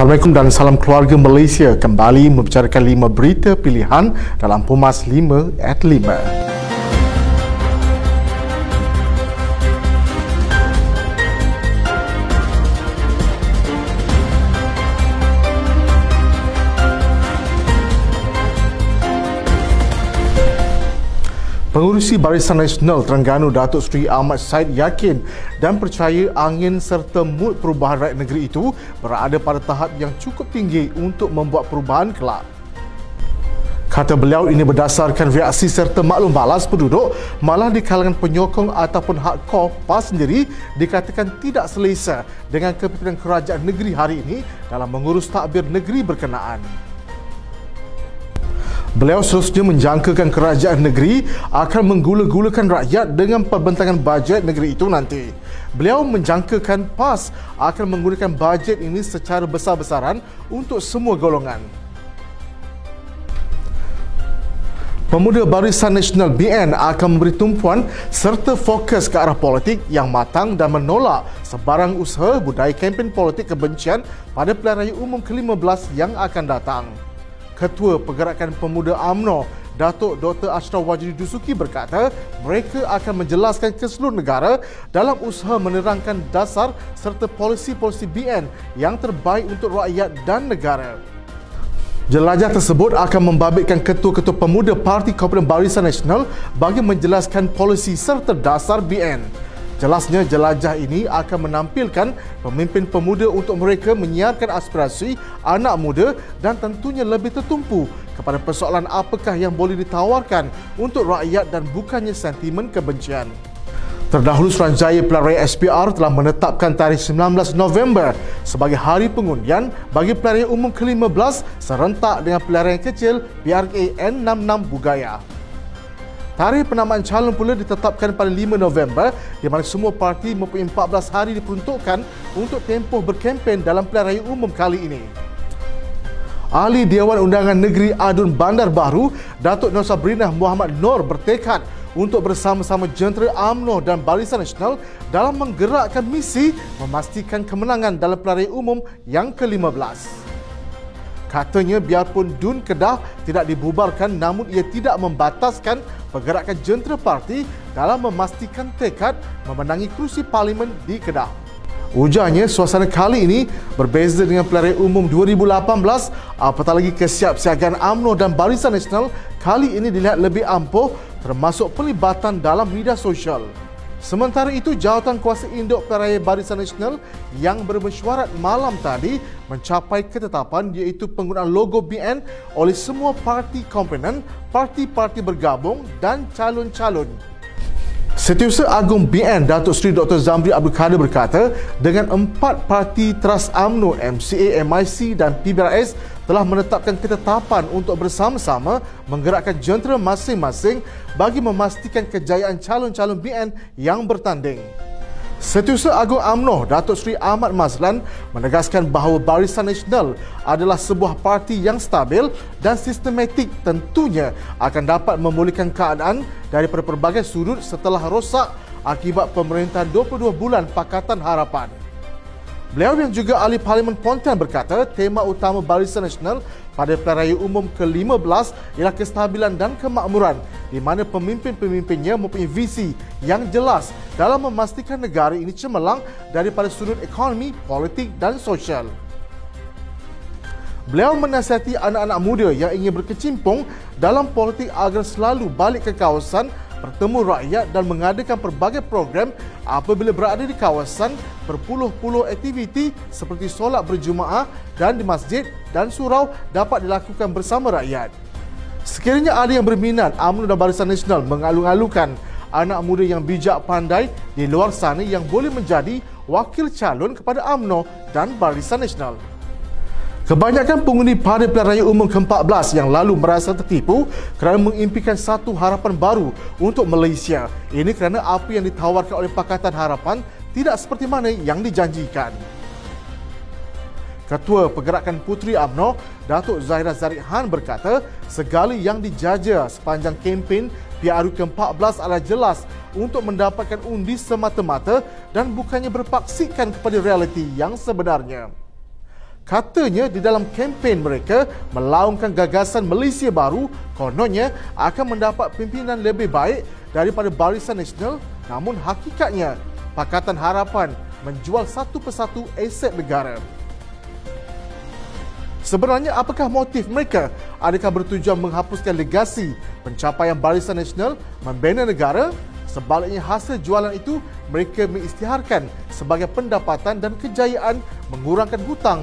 Assalamualaikum dan salam keluarga Malaysia kembali membicarakan lima berita pilihan dalam Pumas 5 at 5. Pengurusi Barisan Nasional Terengganu Datuk Seri Ahmad Said yakin dan percaya angin serta mood perubahan rakyat negeri itu berada pada tahap yang cukup tinggi untuk membuat perubahan kelak. Kata beliau ini berdasarkan reaksi serta maklum balas penduduk malah di kalangan penyokong ataupun hardcore PAS sendiri dikatakan tidak selesa dengan kepimpinan kerajaan negeri hari ini dalam mengurus takbir negeri berkenaan. Beliau seterusnya menjangkakan kerajaan negeri akan menggula-gulakan rakyat dengan perbentangan bajet negeri itu nanti. Beliau menjangkakan PAS akan menggunakan bajet ini secara besar-besaran untuk semua golongan. Pemuda Barisan Nasional BN akan memberi tumpuan serta fokus ke arah politik yang matang dan menolak sebarang usaha budaya kempen politik kebencian pada pilihan raya umum ke-15 yang akan datang. Ketua Pergerakan Pemuda AMNO, Datuk Dr. Ashraf Wajidi Dusuki berkata mereka akan menjelaskan ke seluruh negara dalam usaha menerangkan dasar serta polisi-polisi BN yang terbaik untuk rakyat dan negara. Jelajah tersebut akan membabitkan ketua-ketua pemuda Parti Komponen Barisan Nasional bagi menjelaskan polisi serta dasar BN. Jelasnya jelajah ini akan menampilkan pemimpin pemuda untuk mereka menyiarkan aspirasi anak muda dan tentunya lebih tertumpu kepada persoalan apakah yang boleh ditawarkan untuk rakyat dan bukannya sentimen kebencian. Terdahulu Suruhanjaya Pilihan SPR telah menetapkan tarikh 19 November sebagai hari pengundian bagi pilihan umum ke-15 serentak dengan pilihan kecil PRA N66 Bugaya. Tarikh penamaan calon pula ditetapkan pada 5 November di mana semua parti mempunyai 14 hari diperuntukkan untuk tempoh berkempen dalam pilihan raya umum kali ini. Ahli Dewan Undangan Negeri Adun Bandar Baru, Datuk Nur Sabrina Muhammad Nur bertekad untuk bersama-sama jentera AMNO dan Barisan Nasional dalam menggerakkan misi memastikan kemenangan dalam raya umum yang ke-15. Katanya biarpun DUN Kedah tidak dibubarkan namun ia tidak membataskan pergerakan jentera parti dalam memastikan tekad memenangi kerusi parlimen di Kedah. Ujarnya suasana kali ini berbeza dengan pilihan umum 2018 apatah lagi kesiapsiagaan AMNO dan Barisan Nasional kali ini dilihat lebih ampuh termasuk pelibatan dalam media sosial. Sementara itu, jawatan kuasa induk peraya Barisan Nasional yang bermesyuarat malam tadi mencapai ketetapan iaitu penggunaan logo BN oleh semua parti komponen, parti-parti bergabung dan calon-calon. Setiausaha Agung BN Datuk Seri Dr. Zamri Abdul Kadir berkata, dengan empat parti Trust AMNO, MCA, MIC dan PBRS telah menetapkan ketetapan untuk bersama-sama menggerakkan jentera masing-masing bagi memastikan kejayaan calon-calon BN yang bertanding. Setiausaha Agung AMNO Datuk Seri Ahmad Mazlan menegaskan bahawa Barisan Nasional adalah sebuah parti yang stabil dan sistematik tentunya akan dapat memulihkan keadaan daripada pelbagai sudut setelah rosak akibat pemerintahan 22 bulan Pakatan Harapan. Beliau yang juga ahli Parlimen Pontian berkata tema utama Barisan Nasional pada Pilihan Raya Umum ke-15 ialah kestabilan dan kemakmuran di mana pemimpin-pemimpinnya mempunyai visi yang jelas dalam memastikan negara ini cemerlang daripada sudut ekonomi, politik dan sosial. Beliau menasihati anak-anak muda yang ingin berkecimpung dalam politik agar selalu balik ke kawasan bertemu rakyat dan mengadakan pelbagai program apabila berada di kawasan berpuluh-puluh aktiviti seperti solat berjemaah dan di masjid dan surau dapat dilakukan bersama rakyat. Sekiranya ada yang berminat, UMNO dan Barisan Nasional mengalung-alungkan anak muda yang bijak pandai di luar sana yang boleh menjadi wakil calon kepada UMNO dan Barisan Nasional. Kebanyakan pengundi pada pilihan raya umum ke-14 yang lalu merasa tertipu kerana mengimpikan satu harapan baru untuk Malaysia. Ini kerana apa yang ditawarkan oleh Pakatan Harapan tidak seperti mana yang dijanjikan. Ketua Pergerakan Puteri AMNO, Datuk Zahira Zarik Han berkata, segala yang dijaja sepanjang kempen PRU ke-14 adalah jelas untuk mendapatkan undi semata-mata dan bukannya berpaksikan kepada realiti yang sebenarnya. Katanya di dalam kempen mereka melaungkan gagasan Malaysia baru kononnya akan mendapat pimpinan lebih baik daripada Barisan Nasional namun hakikatnya Pakatan Harapan menjual satu persatu aset negara. Sebenarnya apakah motif mereka? Adakah bertujuan menghapuskan legasi pencapaian Barisan Nasional membina negara? Sebaliknya hasil jualan itu mereka mengisytiharkan sebagai pendapatan dan kejayaan mengurangkan hutang